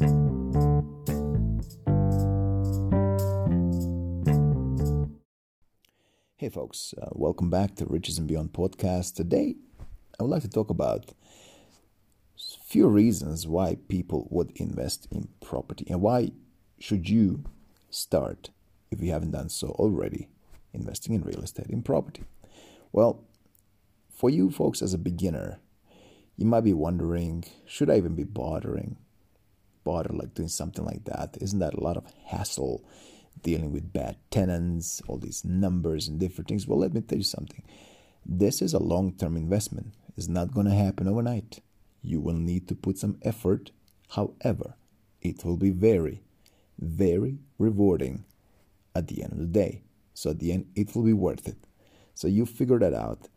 Hey, folks, uh, welcome back to Riches and Beyond podcast. Today, I would like to talk about few reasons why people would invest in property and why should you start if you haven't done so already investing in real estate in property. Well, for you folks as a beginner, you might be wondering, should I even be bothering? Bother like doing something like that? Isn't that a lot of hassle? dealing with bad tenants, all these numbers and different things. Well, let me tell you something. This is a long term investment. It's not going to happen overnight. You will need to put some effort. However, it will be very, very rewarding at the end of the day. So, at the end, it will be worth it. So, you figure that out.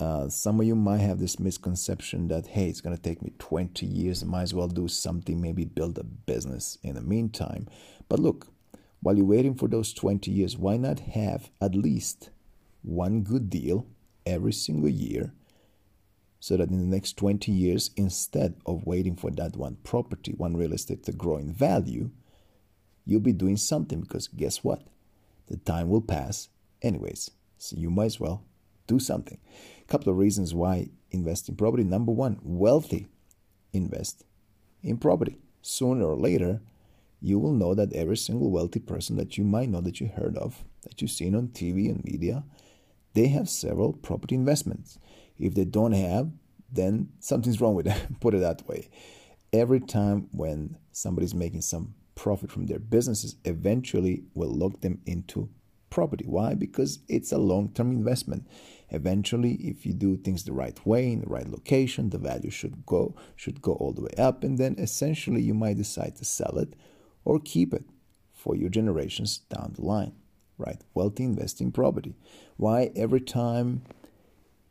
Uh, some of you might have this misconception that, hey, it's going to take me 20 years. I might as well do something, maybe build a business in the meantime. But look, while you're waiting for those 20 years, why not have at least one good deal every single year so that in the next 20 years, instead of waiting for that one property, one real estate to grow in value, you'll be doing something because guess what? The time will pass anyways. So you might as well do something. A couple of reasons why invest in property. Number one, wealthy invest in property. Sooner or later, you will know that every single wealthy person that you might know that you heard of, that you've seen on TV and media, they have several property investments. If they don't have, then something's wrong with them, put it that way. Every time when somebody's making some profit from their businesses, eventually will lock them into property. Why? Because it's a long term investment. Eventually, if you do things the right way in the right location, the value should go should go all the way up, and then essentially you might decide to sell it or keep it for your generations down the line, right? Wealthy investing property. Why every time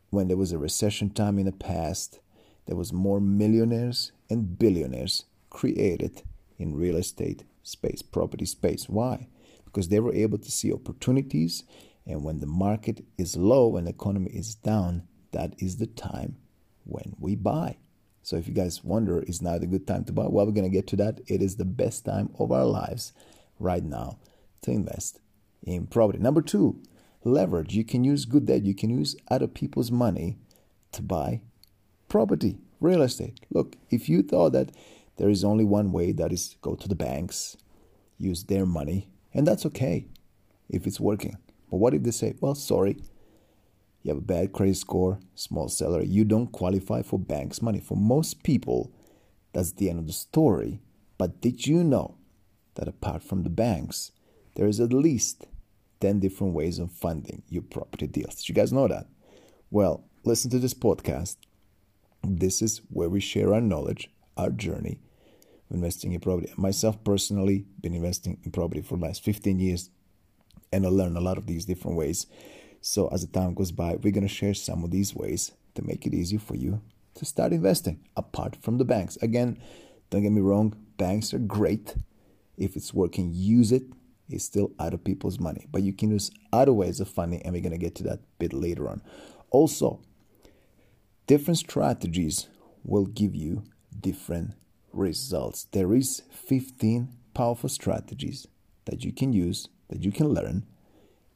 when there was a recession time in the past, there was more millionaires and billionaires created in real estate space, property space. Why? Because they were able to see opportunities and when the market is low, and the economy is down, that is the time when we buy. So if you guys wonder, is now the good time to buy? Well, we're going to get to that. It is the best time of our lives right now to invest in property. Number two, leverage. You can use good debt. You can use other people's money to buy property, real estate. Look, if you thought that there is only one way, that is go to the banks, use their money, and that's okay if it's working. But what if they say, well, sorry, you have a bad credit score, small salary, you don't qualify for bank's money. For most people, that's the end of the story. But did you know that apart from the banks, there is at least 10 different ways of funding your property deals? Did you guys know that? Well, listen to this podcast. This is where we share our knowledge, our journey investing in property. Myself personally, been investing in property for the last 15 years, and I learned a lot of these different ways. So as the time goes by, we're to share some of these ways to make it easier for you to start investing apart from the banks. Again, don't get me wrong, banks are great. If it's working, use it. It's still other people's money, but you can use other ways of funding, and we're to get to that bit later on. Also, different strategies will give you different results. There is 15 powerful strategies that you can use, that you can learn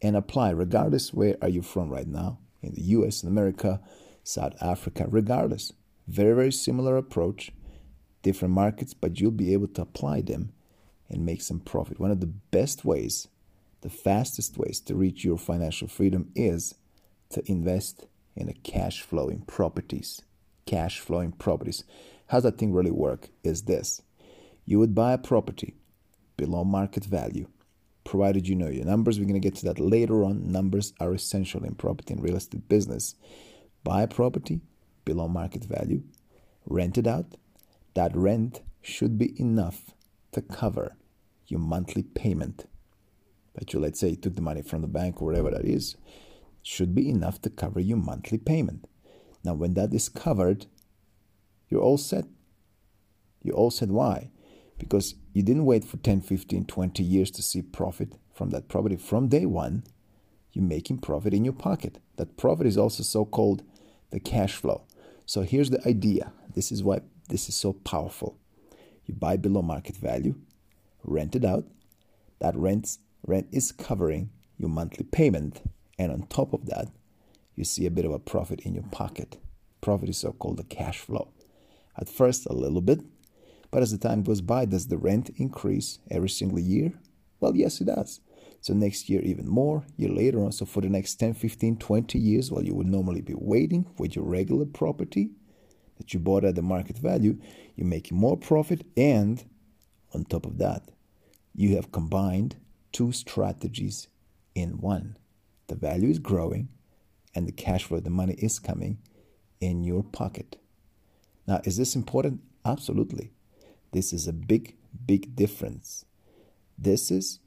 and apply regardless where are you from right now in the US in America South Africa regardless very very similar approach different markets but you'll be able to apply them and make some profit one of the best ways the fastest ways to reach your financial freedom is to invest in a cash flowing properties cash flowing properties how does that thing really work is this you would buy a property below market value provided you know your numbers. We're going to get to that later on. Numbers are essential in property and real estate business. Buy a property below market value, rent it out. That rent should be enough to cover your monthly payment. That you, let's say, you took the money from the bank or whatever that is, should be enough to cover your monthly payment. Now, when that is covered, you're all set. You're all set. Why? because you didn't wait for 10, 15, 20 years to see profit from that property. From day one, you're making profit in your pocket. That profit is also so called the cash flow. So here's the idea. This is why this is so powerful. You buy below market value, rent it out. That rent's, rent is covering your monthly payment. And on top of that, you see a bit of a profit in your pocket. Profit is so called the cash flow. At first, a little bit, but as the time goes by, does the rent increase every single year? Well, yes, it does. So next year, even more, year later on. So for the next 10, 15, 20 years, while you would normally be waiting with your regular property that you bought at the market value, you're making more profit. And on top of that, you have combined two strategies in one. The value is growing and the cash flow, the money is coming in your pocket. Now, is this important? Absolutely. This is a big, big difference. This is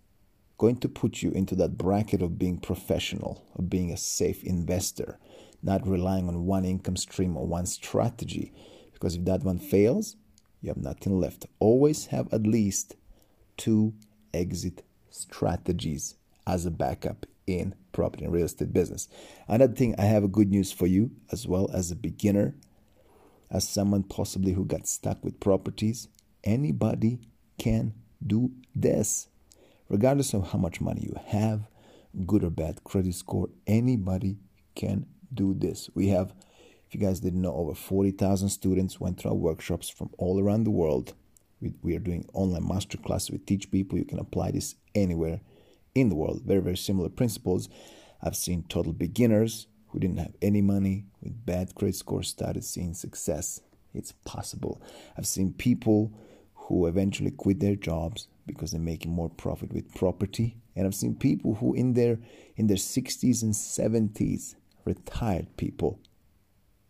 going to put you into that bracket of being professional, of being a safe investor, not relying on one income stream or one strategy. Because if that one fails, you have nothing left. Always have at least two exit strategies as a backup in property and real estate business. Another thing, I have a good news for you as well as a beginner, as someone possibly who got stuck with properties. Anybody can do this, regardless of how much money you have, good or bad credit score. Anybody can do this. We have, if you guys didn't know, over 40,000 students went through our workshops from all around the world. We, we are doing online master classes. We teach people you can apply this anywhere in the world. Very, very similar principles. I've seen total beginners who didn't have any money with bad credit scores started seeing success. It's possible. I've seen people who eventually quit their jobs because they're making more profit with property. And I've seen people who in their in their 60s and 70s, retired people,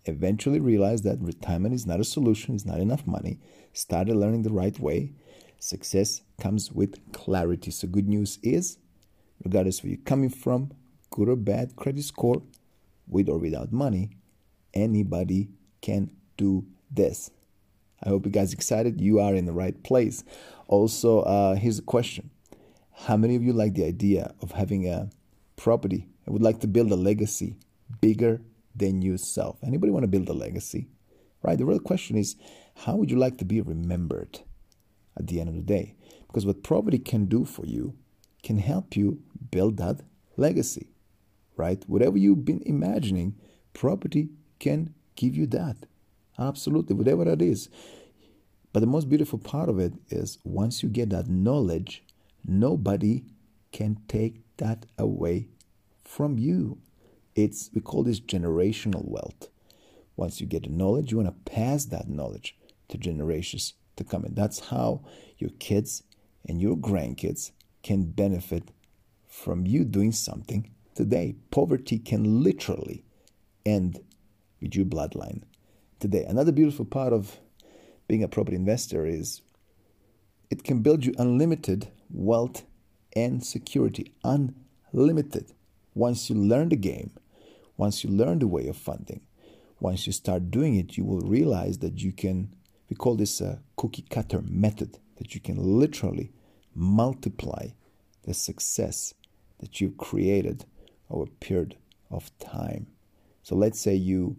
eventually realized that retirement is not a solution, it's not enough money, started learning the right way. Success comes with clarity. So good news is regardless where you're coming from, good or bad credit score, with or without money, anybody can do this. I hope you guys excited. You are in the right place. Also, uh, here's a question: How many of you like the idea of having a property and would like to build a legacy bigger than yourself? Anybody want to build a legacy? Right. The real question is, how would you like to be remembered at the end of the day? Because what property can do for you can help you build that legacy, right? Whatever you've been imagining, property can give you that. Absolutely, whatever that is. But the most beautiful part of it is once you get that knowledge, nobody can take that away from you. It's we call this generational wealth. Once you get the knowledge, you want to pass that knowledge to generations to come. And that's how your kids and your grandkids can benefit from you doing something today. Poverty can literally end with your bloodline today. Another beautiful part of being a property investor is it can build you unlimited wealth and security. Unlimited. Once you learn the game, once you learn the way of funding, once you start doing it, you will realize that you can, we call this a cookie cutter method, that you can literally multiply the success that you've created over a period of time. So let's say you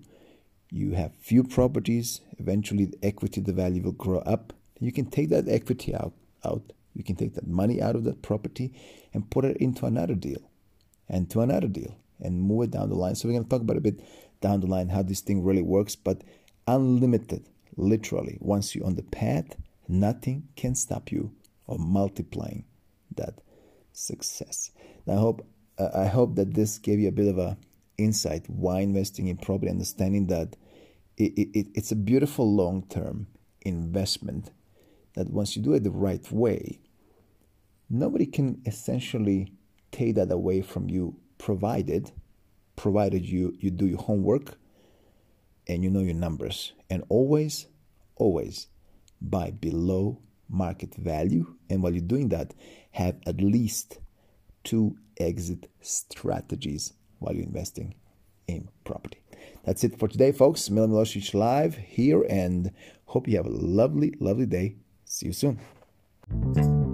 you have few properties, eventually the equity, the value will grow up. You can take that equity out out. You can take that money out of that property and put it into another deal and to another deal and move it down the line. So we're gonna talk about a bit down the line how this thing really works, but unlimited, literally. Once you're on the path, nothing can stop you of multiplying that success. Now, I hope uh, I hope that this gave you a bit of a insight why investing in property, understanding that it, it, it's a beautiful long term investment. That once you do it the right way, nobody can essentially take that away from you, provided provided you you do your homework and you know your numbers, and always always buy below market value. And while you're doing that, have at least two exit strategies while you're investing in property. That's it for today, folks. Milan Milosevic live here, and hope you have a lovely, lovely day. See you soon.